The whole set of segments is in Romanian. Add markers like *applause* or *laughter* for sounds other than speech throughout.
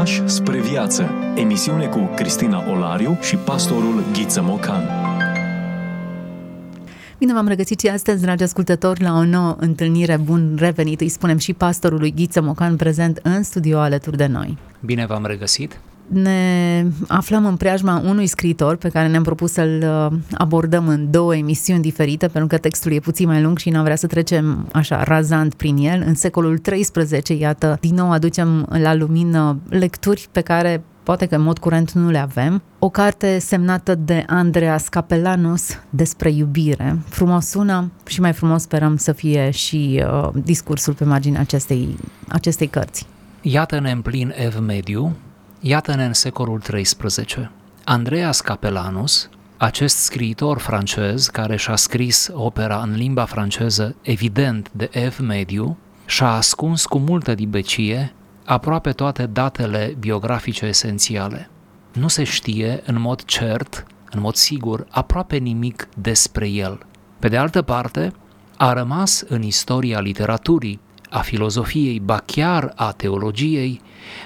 Pași spre viață. Emisiune cu Cristina Olariu și pastorul Ghiță Mocan. Bine v-am regăsit și astăzi, dragi ascultători, la o nouă întâlnire. Bun revenit, îi spunem și pastorului Ghiță Mocan prezent în studio alături de noi. Bine v-am regăsit! Ne aflăm în preajma unui scriitor pe care ne-am propus să-l uh, abordăm în două emisiuni diferite, pentru că textul e puțin mai lung și n-am vrea să trecem așa razant prin el. În secolul XIII, iată, din nou aducem la lumină lecturi pe care poate că în mod curent nu le avem. O carte semnată de Andreas Capellanus despre iubire. Frumos sună și mai frumos sperăm să fie și uh, discursul pe marginea acestei, acestei cărți. Iată-ne în plin ev mediu, Iată-ne în secolul XIII. Andreas Capellanus, acest scriitor francez care și-a scris opera în limba franceză evident de ev mediu, și-a ascuns cu multă dibecie aproape toate datele biografice esențiale. Nu se știe în mod cert, în mod sigur, aproape nimic despre el. Pe de altă parte, a rămas în istoria literaturii a filozofiei, ba chiar a teologiei,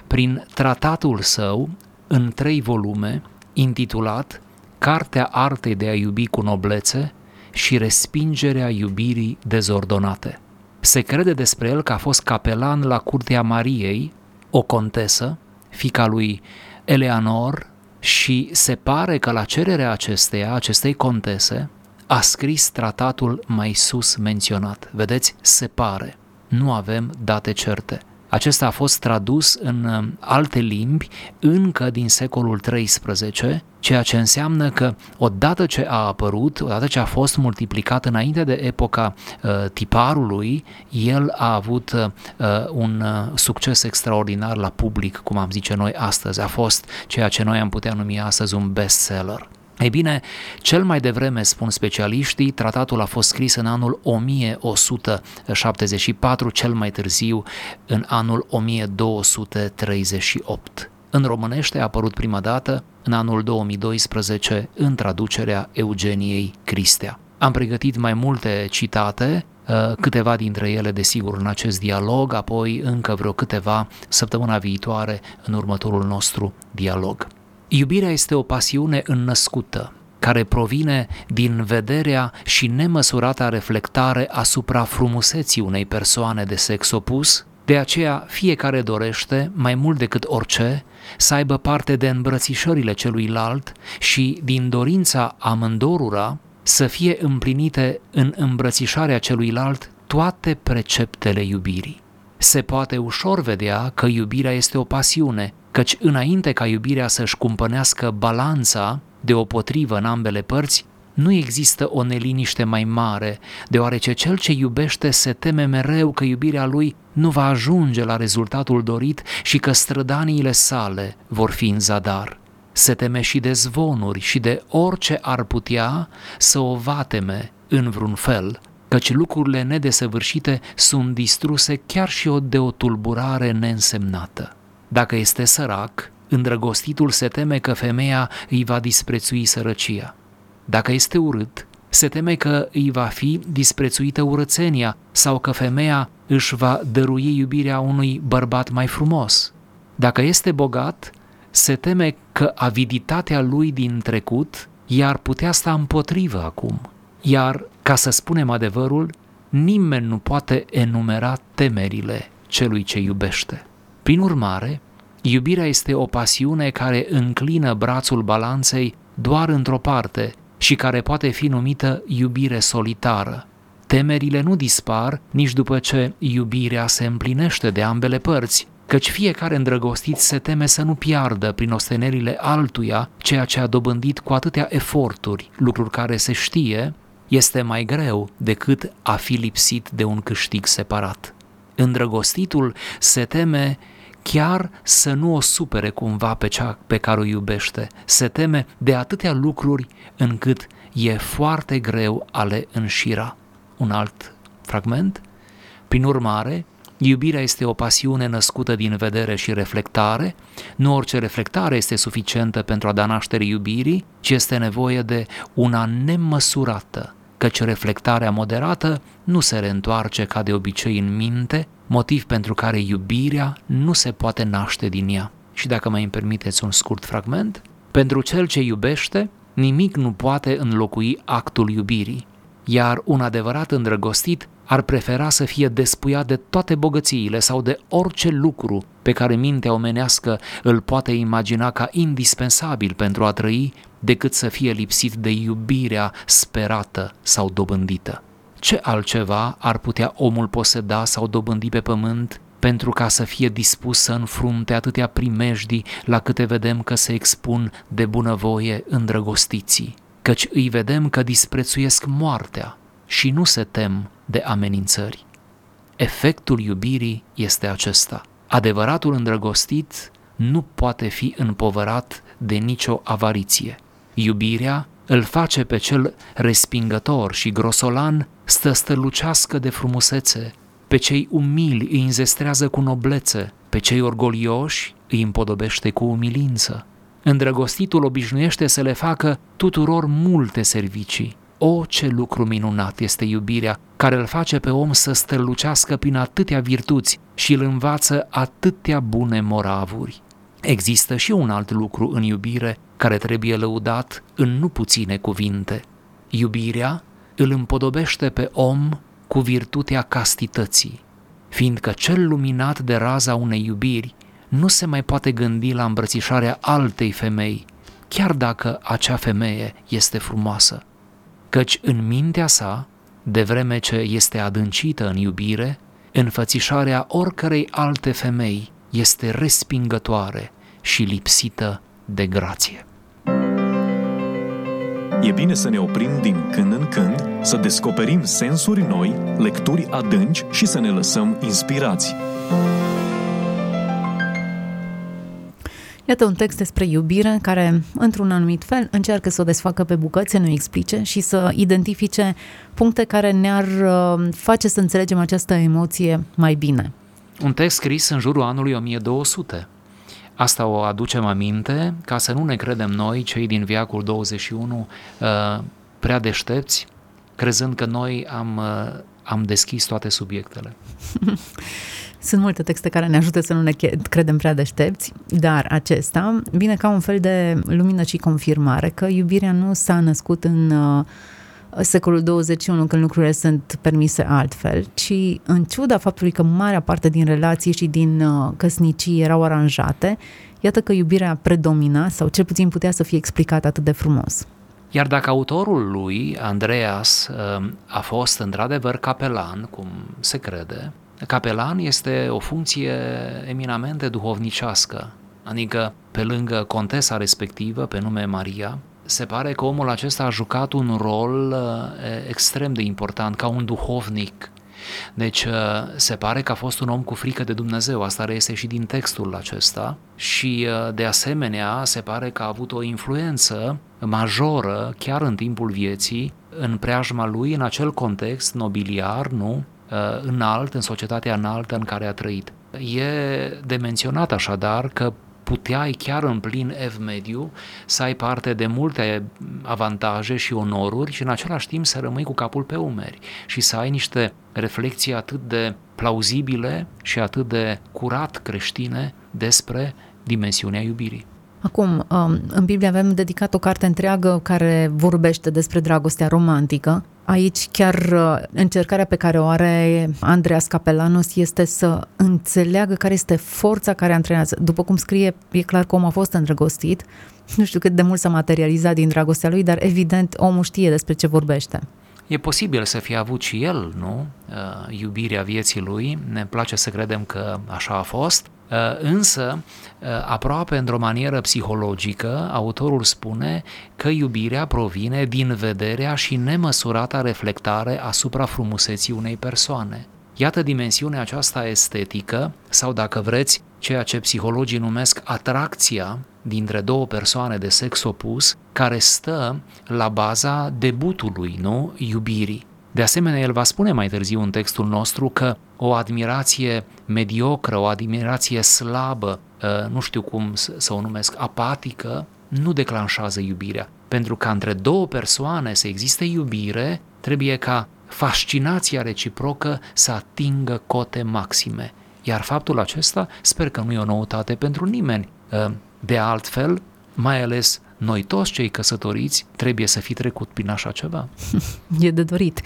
prin tratatul său, în trei volume, intitulat Cartea artei de a iubi cu noblețe și respingerea iubirii dezordonate. Se crede despre el că a fost capelan la curtea Mariei, o contesă, fica lui Eleanor, și se pare că la cererea acesteia, acestei contese, a scris tratatul mai sus menționat. Vedeți, se pare nu avem date certe. Acesta a fost tradus în uh, alte limbi încă din secolul XIII, ceea ce înseamnă că odată ce a apărut, odată ce a fost multiplicat înainte de epoca uh, tiparului, el a avut uh, un uh, succes extraordinar la public, cum am zice noi astăzi. A fost ceea ce noi am putea numi astăzi un bestseller. Ei bine, cel mai devreme, spun specialiștii, tratatul a fost scris în anul 1174, cel mai târziu în anul 1238. În românește a apărut prima dată în anul 2012 în traducerea Eugeniei Cristea. Am pregătit mai multe citate, uh, câteva dintre ele desigur în acest dialog, apoi încă vreo câteva săptămâna viitoare în următorul nostru dialog. Iubirea este o pasiune înnăscută, care provine din vederea și nemăsurata reflectare asupra frumuseții unei persoane de sex opus, de aceea fiecare dorește, mai mult decât orice, să aibă parte de îmbrățișările celuilalt și, din dorința amândorura, să fie împlinite în îmbrățișarea celuilalt toate preceptele iubirii. Se poate ușor vedea că iubirea este o pasiune, căci înainte ca iubirea să-și cumpănească balanța de o potrivă în ambele părți, nu există o neliniște mai mare, deoarece cel ce iubește se teme mereu că iubirea lui nu va ajunge la rezultatul dorit și că strădaniile sale vor fi în zadar. Se teme și de zvonuri și de orice ar putea să o vateme în vreun fel, căci lucrurile nedesăvârșite sunt distruse chiar și de o tulburare neînsemnată. Dacă este sărac, îndrăgostitul se teme că femeia îi va disprețui sărăcia. Dacă este urât, se teme că îi va fi disprețuită urățenia sau că femeia își va dărui iubirea unui bărbat mai frumos. Dacă este bogat, se teme că aviditatea lui din trecut i-ar putea sta împotrivă acum. Iar, ca să spunem adevărul, nimeni nu poate enumera temerile celui ce iubește. Prin urmare, iubirea este o pasiune care înclină brațul balanței doar într-o parte și care poate fi numită iubire solitară. Temerile nu dispar nici după ce iubirea se împlinește de ambele părți, căci fiecare îndrăgostit se teme să nu piardă prin ostenerile altuia ceea ce a dobândit cu atâtea eforturi, lucruri care se știe, este mai greu decât a fi lipsit de un câștig separat. Îndrăgostitul se teme chiar să nu o supere cumva pe cea pe care o iubește. Se teme de atâtea lucruri încât e foarte greu a le înșira. Un alt fragment? Prin urmare, Iubirea este o pasiune născută din vedere și reflectare. Nu orice reflectare este suficientă pentru a da naștere iubirii, ci este nevoie de una nemăsurată, căci reflectarea moderată nu se reîntoarce ca de obicei în minte, motiv pentru care iubirea nu se poate naște din ea. și dacă mai îmi permiteți un scurt fragment, pentru cel ce iubește, nimic nu poate înlocui actul iubirii, iar un adevărat îndrăgostit ar prefera să fie despuiat de toate bogățiile sau de orice lucru pe care mintea omenească îl poate imagina ca indispensabil pentru a trăi, decât să fie lipsit de iubirea sperată sau dobândită. Ce altceva ar putea omul poseda sau dobândi pe pământ pentru ca să fie dispus să înfrunte atâtea primejdii la câte vedem că se expun de bunăvoie îndrăgostiții, căci îi vedem că disprețuiesc moartea și nu se tem de amenințări. Efectul iubirii este acesta. Adevăratul îndrăgostit nu poate fi împovărat de nicio avariție. Iubirea îl face pe cel respingător și grosolan stă stălucească de frumusețe, pe cei umili îi înzestrează cu noblețe, pe cei orgolioși îi împodobește cu umilință. Îndrăgostitul obișnuiește să le facă tuturor multe servicii. O, ce lucru minunat este iubirea, care îl face pe om să strălucească prin atâtea virtuți și îl învață atâtea bune moravuri. Există și un alt lucru în iubire care trebuie lăudat în nu puține cuvinte. Iubirea îl împodobește pe om cu virtutea castității, fiindcă cel luminat de raza unei iubiri nu se mai poate gândi la îmbrățișarea altei femei, chiar dacă acea femeie este frumoasă. Căci în mintea sa, de vreme ce este adâncită în iubire, înfățișarea oricărei alte femei este respingătoare și lipsită de grație. E bine să ne oprim din când în când, să descoperim sensuri noi, lecturi adânci și să ne lăsăm inspirați. Iată un text despre iubire care, într-un anumit fel, încearcă să o desfacă pe bucăți, să ne explice și să identifice puncte care ne-ar uh, face să înțelegem această emoție mai bine. Un text scris în jurul anului 1200. Asta o aducem aminte ca să nu ne credem noi, cei din viacul 21, uh, prea deștepți, crezând că noi am, uh, am deschis toate subiectele. *laughs* Sunt multe texte care ne ajută să nu ne credem prea deștepți, dar acesta vine ca un fel de lumină și confirmare că iubirea nu s-a născut în uh, secolul 21 când lucrurile sunt permise altfel, ci în ciuda faptului că marea parte din relații și din uh, căsnicii erau aranjate, iată că iubirea predomina sau cel puțin putea să fie explicată atât de frumos. Iar dacă autorul lui, Andreas, uh, a fost într-adevăr capelan, cum se crede, capelan este o funcție eminamente duhovnicească, adică pe lângă contesa respectivă, pe nume Maria, se pare că omul acesta a jucat un rol uh, extrem de important ca un duhovnic. Deci uh, se pare că a fost un om cu frică de Dumnezeu, asta reiese și din textul acesta și uh, de asemenea se pare că a avut o influență majoră chiar în timpul vieții în preajma lui în acel context nobiliar, nu? Înalt, în societatea înaltă în care a trăit. E de menționat așadar că puteai chiar în plin ev mediu să ai parte de multe avantaje și onoruri și în același timp să rămâi cu capul pe umeri și să ai niște reflexii atât de plauzibile și atât de curat creștine despre dimensiunea iubirii. Acum, um, în Biblie avem dedicat o carte întreagă care vorbește despre dragostea romantică. Aici chiar uh, încercarea pe care o are Andreas Capelanos este să înțeleagă care este forța care antrenează. După cum scrie, e clar că omul a fost îndrăgostit, nu știu cât de mult s-a materializat din dragostea lui, dar evident omul știe despre ce vorbește. E posibil să fie avut și el, nu? Uh, iubirea vieții lui, ne place să credem că așa a fost, uh, însă, uh, aproape într-o manieră psihologică, autorul spune că iubirea provine din vederea și nemăsurata reflectare asupra frumuseții unei persoane. Iată dimensiunea aceasta estetică, sau dacă vreți, ceea ce psihologii numesc atracția dintre două persoane de sex opus, care stă la baza debutului, nu? Iubirii. De asemenea, el va spune mai târziu în textul nostru că o admirație mediocră, o admirație slabă, ă, nu știu cum să o numesc, apatică, nu declanșează iubirea. Pentru că între două persoane să existe iubire, trebuie ca fascinația reciprocă să atingă cote maxime. Iar faptul acesta sper că nu e o noutate pentru nimeni uh, de altfel, mai ales noi toți cei căsătoriți trebuie să fi trecut prin așa ceva. E de dorit.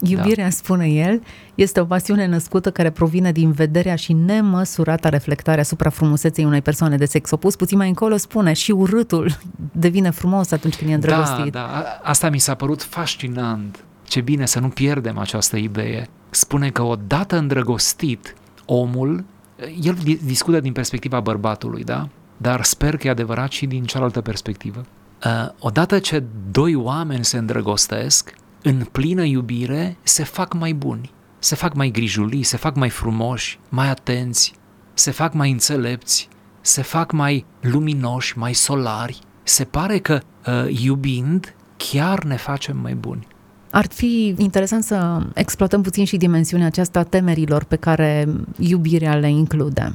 Iubirea, da. spune el, este o pasiune născută care provine din vederea și nemăsurata reflectare asupra frumuseței unei persoane de sex opus. Puțin mai încolo spune și urâtul devine frumos atunci când e îndrăgostit. Da, da, asta mi s-a părut fascinant. Ce bine să nu pierdem această idee. Spune că odată îndrăgostit, omul, el discută din perspectiva bărbatului, da? Dar sper că e adevărat și din cealaltă perspectivă. Uh, odată ce doi oameni se îndrăgostesc, în plină iubire se fac mai buni, se fac mai grijulii, se fac mai frumoși, mai atenți, se fac mai înțelepți, se fac mai luminoși, mai solari. Se pare că uh, iubind chiar ne facem mai buni. Ar fi interesant să exploatăm puțin și dimensiunea aceasta temerilor pe care iubirea le include.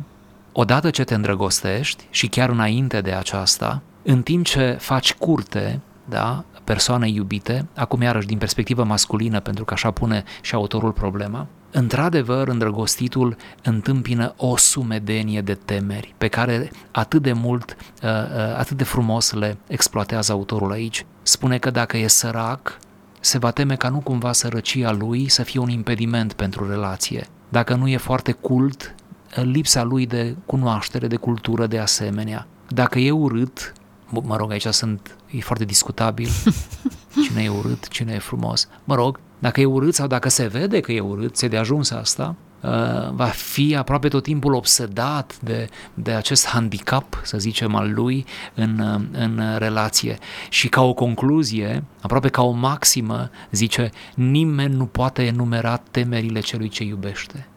Odată ce te îndrăgostești și chiar înainte de aceasta, în timp ce faci curte, da, persoane iubite, acum iarăși din perspectivă masculină, pentru că așa pune și autorul problema, într-adevăr îndrăgostitul întâmpină o sumedenie de temeri pe care atât de mult, uh, uh, atât de frumos le exploatează autorul aici. Spune că dacă e sărac, se va teme ca nu cumva sărăcia lui să fie un impediment pentru relație. Dacă nu e foarte cult, lipsa lui de cunoaștere, de cultură de asemenea. Dacă e urât, mă rog, aici sunt, e foarte discutabil *laughs* cine e urât, cine e frumos. Mă rog, dacă e urât sau dacă se vede că e urât, se de ajuns asta, uh, va fi aproape tot timpul obsedat de, de acest handicap, să zicem, al lui în, uh, în relație. Și ca o concluzie, aproape ca o maximă, zice, nimeni nu poate enumera temerile celui ce iubește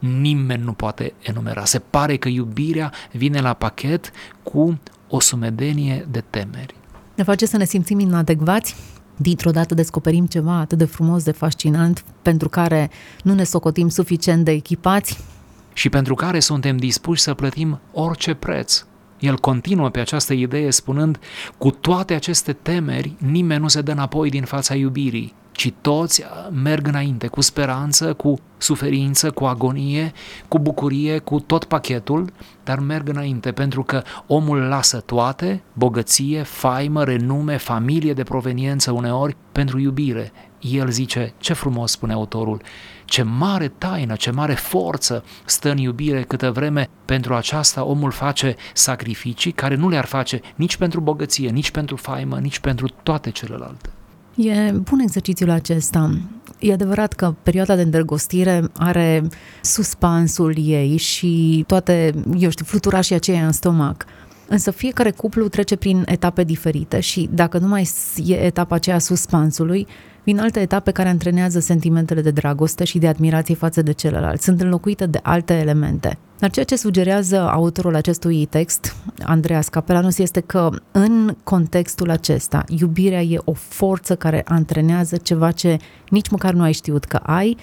nimeni nu poate enumera. Se pare că iubirea vine la pachet cu o sumedenie de temeri. Ne face să ne simțim inadecvați? Dintr-o dată descoperim ceva atât de frumos, de fascinant, pentru care nu ne socotim suficient de echipați? Și pentru care suntem dispuși să plătim orice preț. El continuă pe această idee spunând, cu toate aceste temeri, nimeni nu se dă înapoi din fața iubirii ci toți merg înainte cu speranță, cu suferință, cu agonie, cu bucurie, cu tot pachetul, dar merg înainte pentru că omul lasă toate, bogăție, faimă, renume, familie de proveniență uneori, pentru iubire. El zice, ce frumos spune autorul, ce mare taină, ce mare forță stă în iubire câtă vreme pentru aceasta omul face sacrificii care nu le-ar face nici pentru bogăție, nici pentru faimă, nici pentru toate celelalte. E bun exercițiul acesta. E adevărat că perioada de îndrăgostire are suspansul ei și toate, eu știu, fluturașii aceia în stomac. Însă fiecare cuplu trece prin etape diferite și dacă nu mai e etapa aceea suspansului, vin alte etape care antrenează sentimentele de dragoste și de admirație față de celălalt. Sunt înlocuite de alte elemente. Dar ceea ce sugerează autorul acestui text, Andreas Capelanos, este că în contextul acesta, iubirea e o forță care antrenează ceva ce nici măcar nu ai știut că ai,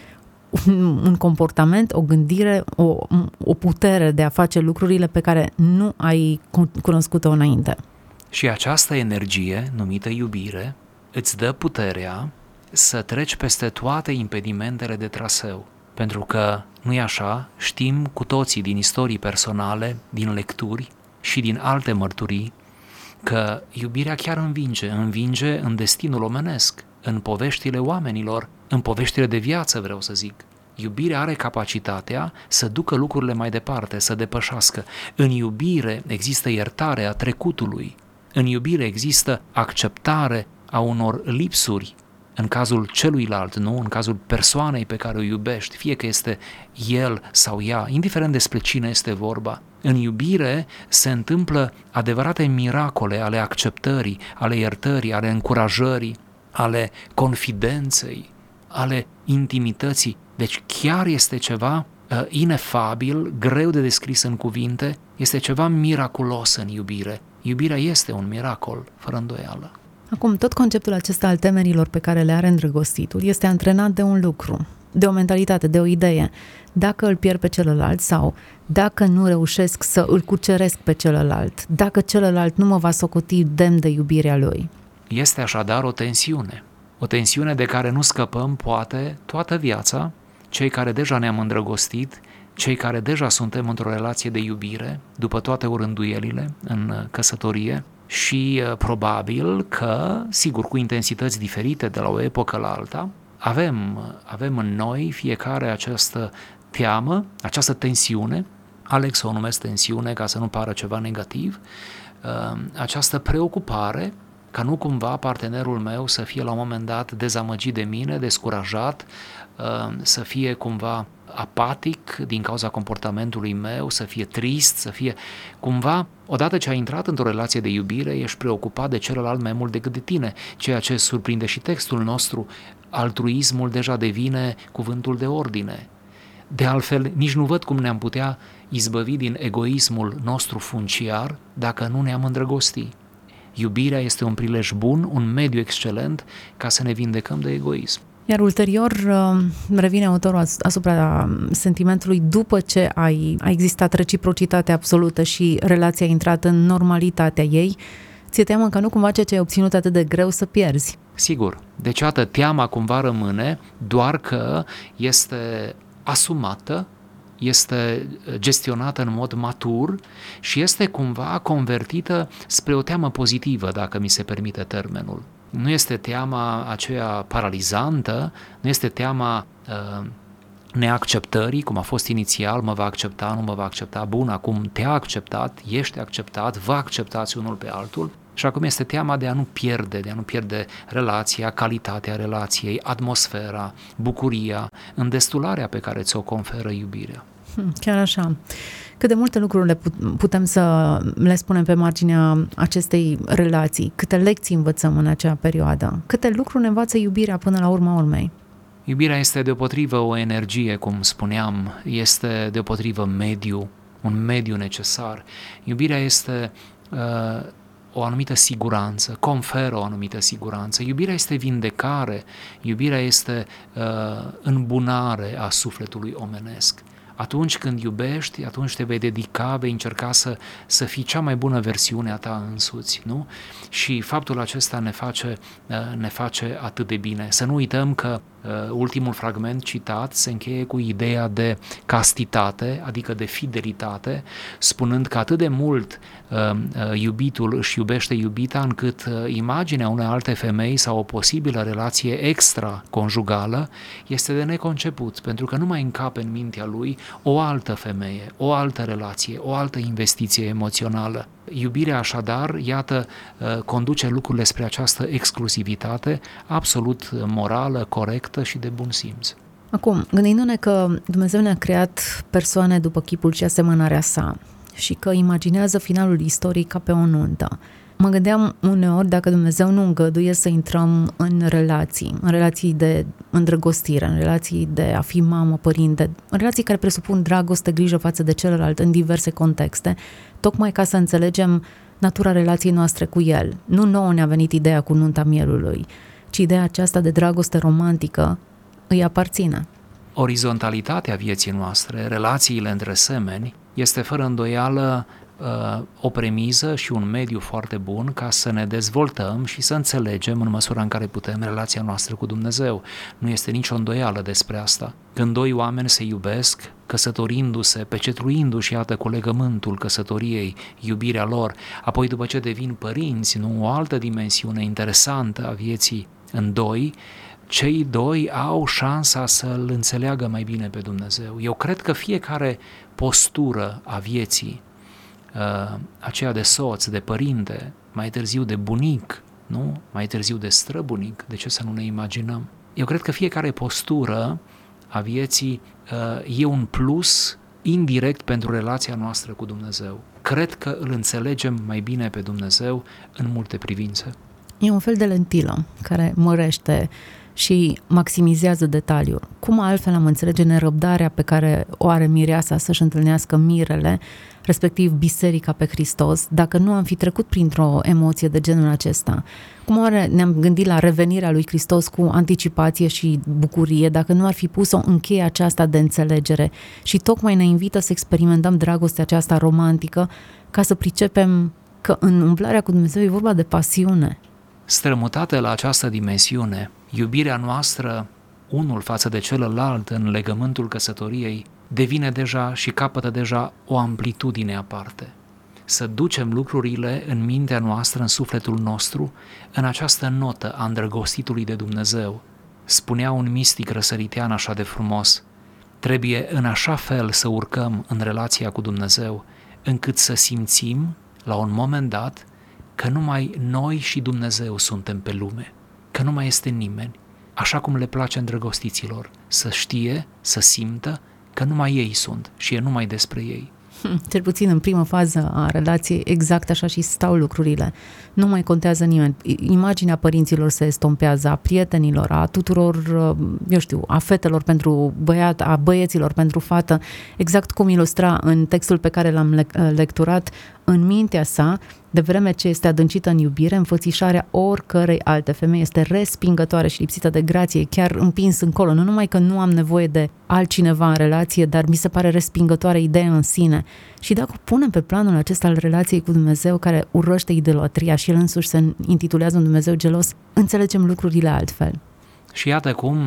un comportament, o gândire, o, o putere de a face lucrurile pe care nu ai cunoscut-o înainte. Și această energie, numită iubire, îți dă puterea să treci peste toate impedimentele de traseu. Pentru că, nu e așa, știm cu toții din istorii personale, din lecturi și din alte mărturii, că iubirea chiar învinge, învinge în destinul omenesc, în poveștile oamenilor, în poveștile de viață, vreau să zic. Iubirea are capacitatea să ducă lucrurile mai departe, să depășească. În iubire există iertare a trecutului. În iubire există acceptare a unor lipsuri în cazul celuilalt, nu? În cazul persoanei pe care o iubești, fie că este el sau ea, indiferent despre cine este vorba. În iubire se întâmplă adevărate miracole ale acceptării, ale iertării, ale încurajării, ale confidenței, ale intimității. Deci chiar este ceva uh, inefabil, greu de descris în cuvinte, este ceva miraculos în iubire. Iubirea este un miracol, fără îndoială. Acum, tot conceptul acesta al temerilor pe care le are îndrăgostitul este antrenat de un lucru, de o mentalitate, de o idee. Dacă îl pierd pe celălalt sau dacă nu reușesc să îl cuceresc pe celălalt, dacă celălalt nu mă va socoti demn de iubirea lui. Este așadar o tensiune. O tensiune de care nu scăpăm, poate, toată viața. Cei care deja ne-am îndrăgostit cei care deja suntem într-o relație de iubire, după toate urânduielile în căsătorie, și uh, probabil că, sigur, cu intensități diferite de la o epocă la alta, avem, avem în noi fiecare această teamă, această tensiune, Alex o numesc tensiune ca să nu pară ceva negativ, uh, această preocupare ca nu cumva partenerul meu să fie la un moment dat dezamăgit de mine, descurajat, uh, să fie cumva apatic din cauza comportamentului meu, să fie trist, să fie cumva, odată ce ai intrat într-o relație de iubire, ești preocupat de celălalt mai mult decât de tine, ceea ce surprinde și textul nostru, altruismul deja devine cuvântul de ordine. De altfel, nici nu văd cum ne-am putea izbăvi din egoismul nostru funciar dacă nu ne-am îndrăgosti. Iubirea este un prilej bun, un mediu excelent ca să ne vindecăm de egoism. Iar ulterior uh, revine autorul asupra sentimentului după ce ai, a existat reciprocitate absolută și relația a intrat în normalitatea ei, ți-e teamă că nu cumva ceea ce ai obținut atât de greu să pierzi. Sigur. Deci, atât teama cumva rămâne, doar că este asumată, este gestionată în mod matur și este cumva convertită spre o teamă pozitivă, dacă mi se permite termenul. Nu este teama aceea paralizantă, nu este teama uh, neacceptării, cum a fost inițial, mă va accepta, nu mă va accepta, bun, acum te-a acceptat, ești acceptat, vă acceptați unul pe altul, și acum este teama de a nu pierde, de a nu pierde relația, calitatea relației, atmosfera, bucuria, îndestularea pe care ți-o conferă iubirea. Hmm, chiar așa. Cât de multe lucruri le putem să le spunem pe marginea acestei relații, câte lecții învățăm în acea perioadă, câte lucruri ne învață iubirea până la urma urmei. Iubirea este deopotrivă o energie, cum spuneam, este deopotrivă mediu, un mediu necesar. Iubirea este uh, o anumită siguranță, conferă o anumită siguranță. Iubirea este vindecare, iubirea este uh, îmbunare a sufletului omenesc. Atunci când iubești, atunci te vei dedica, vei încerca să, să fii cea mai bună versiune a ta însuți, nu? Și faptul acesta ne face, uh, ne face atât de bine. Să nu uităm că Uh, ultimul fragment citat se încheie cu ideea de castitate, adică de fidelitate, spunând că atât de mult uh, uh, iubitul își iubește iubita încât imaginea unei alte femei sau o posibilă relație extra-conjugală este de neconceput, pentru că nu mai încape în mintea lui o altă femeie, o altă relație, o altă investiție emoțională. Iubirea așadar, iată, conduce lucrurile spre această exclusivitate absolut morală, corectă și de bun simț. Acum, gândindu-ne că Dumnezeu ne-a creat persoane după chipul și asemănarea sa și că imaginează finalul istoriei ca pe o nuntă, mă gândeam uneori dacă Dumnezeu nu îngăduie să intrăm în relații, în relații de îndrăgostire, în relații de a fi mamă, părinte, în relații care presupun dragoste, grijă față de celălalt în diverse contexte, tocmai ca să înțelegem natura relației noastre cu el. Nu nouă ne-a venit ideea cu nunta mielului, ci ideea aceasta de dragoste romantică îi aparține. Orizontalitatea vieții noastre, relațiile între semeni, este fără îndoială uh, o premiză și un mediu foarte bun ca să ne dezvoltăm și să înțelegem în măsura în care putem relația noastră cu Dumnezeu. Nu este nicio îndoială despre asta. Când doi oameni se iubesc, căsătorindu-se, pecetruindu-și, iată, cu legământul căsătoriei, iubirea lor, apoi după ce devin părinți, nu o altă dimensiune interesantă a vieții în doi, cei doi au șansa să-L înțeleagă mai bine pe Dumnezeu. Eu cred că fiecare postură a vieții, uh, aceea de soț, de părinte, mai târziu de bunic, nu? Mai târziu de străbunic, de ce să nu ne imaginăm? Eu cred că fiecare postură a vieții uh, e un plus indirect pentru relația noastră cu Dumnezeu. Cred că îl înțelegem mai bine pe Dumnezeu în multe privințe. E un fel de lentilă care mărește și maximizează detaliul. Cum altfel am înțelege nerăbdarea pe care o are mireasa să-și întâlnească mirele, respectiv biserica pe Hristos, dacă nu am fi trecut printr-o emoție de genul acesta? Cum oare ne-am gândit la revenirea lui Hristos cu anticipație și bucurie, dacă nu ar fi pus-o în cheia aceasta de înțelegere și tocmai ne invită să experimentăm dragostea aceasta romantică ca să pricepem că în umblarea cu Dumnezeu e vorba de pasiune, strămutate la această dimensiune, iubirea noastră unul față de celălalt în legământul căsătoriei devine deja și capătă deja o amplitudine aparte. Să ducem lucrurile în mintea noastră, în sufletul nostru, în această notă a îndrăgostitului de Dumnezeu. Spunea un mistic răsăritean așa de frumos, trebuie în așa fel să urcăm în relația cu Dumnezeu, încât să simțim, la un moment dat, că numai noi și Dumnezeu suntem pe lume, că nu mai este nimeni, așa cum le place îndrăgostiților, să știe, să simtă că numai ei sunt și e numai despre ei. Hm, cel puțin în prima fază a relației, exact așa și stau lucrurile. Nu mai contează nimeni. Imaginea părinților se estompează, a prietenilor, a tuturor, uh, eu știu, a fetelor pentru băiat, a băieților pentru fată, exact cum ilustra în textul pe care l-am lecturat, în mintea sa, de vreme ce este adâncită în iubire, înfățișarea oricărei alte femei este respingătoare și lipsită de grație, chiar împins încolo. Nu numai că nu am nevoie de altcineva în relație, dar mi se pare respingătoare ideea în sine. Și dacă punem pe planul acesta al relației cu Dumnezeu, care urăște idolatria și el însuși se intitulează un Dumnezeu gelos, înțelegem lucrurile altfel. Și iată cum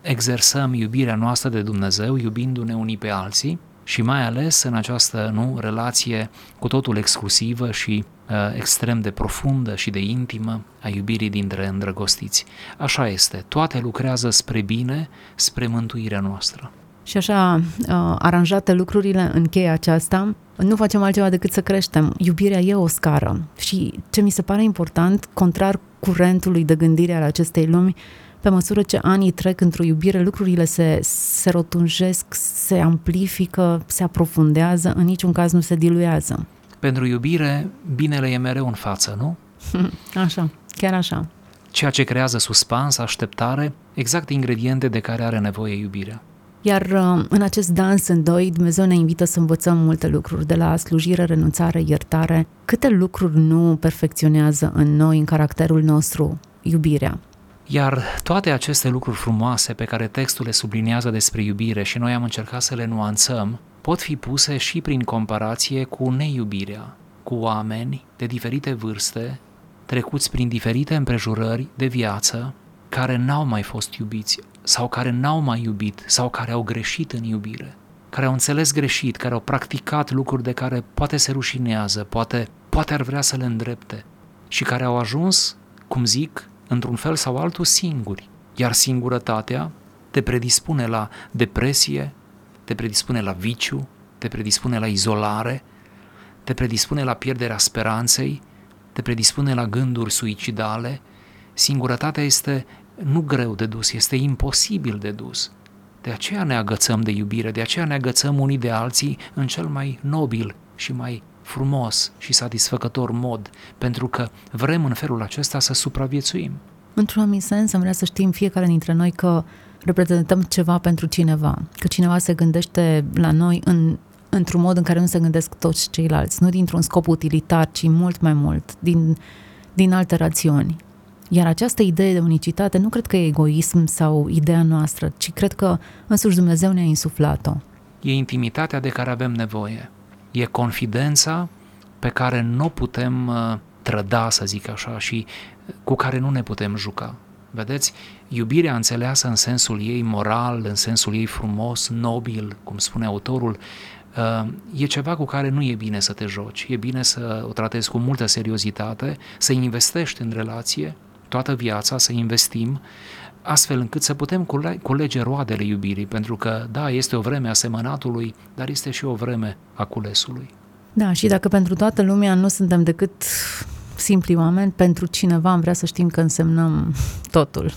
exersăm iubirea noastră de Dumnezeu, iubindu-ne unii pe alții, și mai ales în această nu, relație cu totul exclusivă și uh, extrem de profundă și de intimă a iubirii dintre îndrăgostiți. Așa este, toate lucrează spre bine, spre mântuirea noastră. Și așa, uh, aranjate lucrurile în cheia aceasta, nu facem altceva decât să creștem. Iubirea e o scară și ce mi se pare important, contrar curentului de gândire al acestei lumi, pe măsură ce anii trec într-o iubire, lucrurile se, se rotunjesc, se amplifică, se aprofundează, în niciun caz nu se diluează. Pentru iubire, binele e mereu în față, nu? *laughs* Așa, chiar așa. Ceea ce creează suspans, așteptare, exact ingrediente de care are nevoie iubirea. Iar uh, în acest dans în doi, Dumnezeu ne invită să învățăm multe lucruri, de la slujire, renunțare, iertare. Câte lucruri nu perfecționează în noi, în caracterul nostru, iubirea? Iar toate aceste lucruri frumoase pe care textul le subliniază despre iubire și noi am încercat să le nuanțăm, pot fi puse și prin comparație cu neiubirea, cu oameni de diferite vârste, trecuți prin diferite împrejurări de viață, care n-au mai fost iubiți sau care n-au mai iubit sau care au greșit în iubire, care au înțeles greșit, care au practicat lucruri de care poate se rușinează, poate, poate ar vrea să le îndrepte și care au ajuns, cum zic, într-un fel sau altul singuri. Iar singurătatea te predispune la depresie, te predispune la viciu, te predispune la izolare, te predispune la pierderea speranței, te predispune la gânduri suicidale. Singurătatea este nu greu de dus, este imposibil de dus. De aceea ne agățăm de iubire, de aceea ne agățăm unii de alții în cel mai nobil și mai frumos și satisfăcător mod, pentru că vrem în felul acesta să supraviețuim. Într-un anumit sens, am vrea să știm fiecare dintre noi că reprezentăm ceva pentru cineva, că cineva se gândește la noi în, într-un mod în care nu se gândesc toți ceilalți, nu dintr-un scop utilitar, ci mult mai mult, din, din alte rațiuni. Iar această idee de unicitate nu cred că e egoism sau ideea noastră, ci cred că însuși Dumnezeu ne-a insuflat-o. E intimitatea de care avem nevoie e confidența pe care nu putem uh, trăda, să zic așa, și cu care nu ne putem juca. Vedeți, iubirea înțeleasă în sensul ei moral, în sensul ei frumos, nobil, cum spune autorul, uh, e ceva cu care nu e bine să te joci. E bine să o tratezi cu multă seriozitate, să investești în relație, toată viața, să investim, astfel încât să putem culege roadele iubirii, pentru că, da, este o vreme a semănatului, dar este și o vreme a culesului. Da, și dacă pentru toată lumea nu suntem decât simpli oameni, pentru cineva am vrea să știm că însemnăm totul.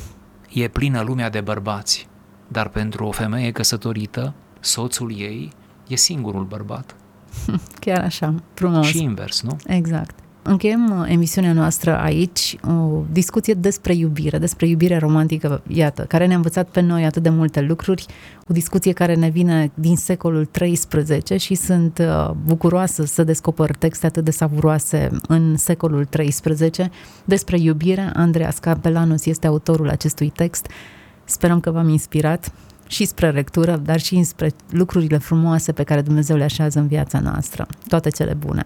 E plină lumea de bărbați, dar pentru o femeie căsătorită, soțul ei e singurul bărbat. *laughs* Chiar așa, frumos. Și invers, nu? Exact. Încheiem uh, emisiunea noastră aici, o discuție despre iubire, despre iubire romantică, iată, care ne-a învățat pe noi atât de multe lucruri, o discuție care ne vine din secolul XIII și sunt uh, bucuroasă să descoper texte atât de savuroase în secolul XIII despre iubire. Andreas Capelanos este autorul acestui text. Sperăm că v-am inspirat și spre lectură, dar și spre lucrurile frumoase pe care Dumnezeu le așează în viața noastră. Toate cele bune!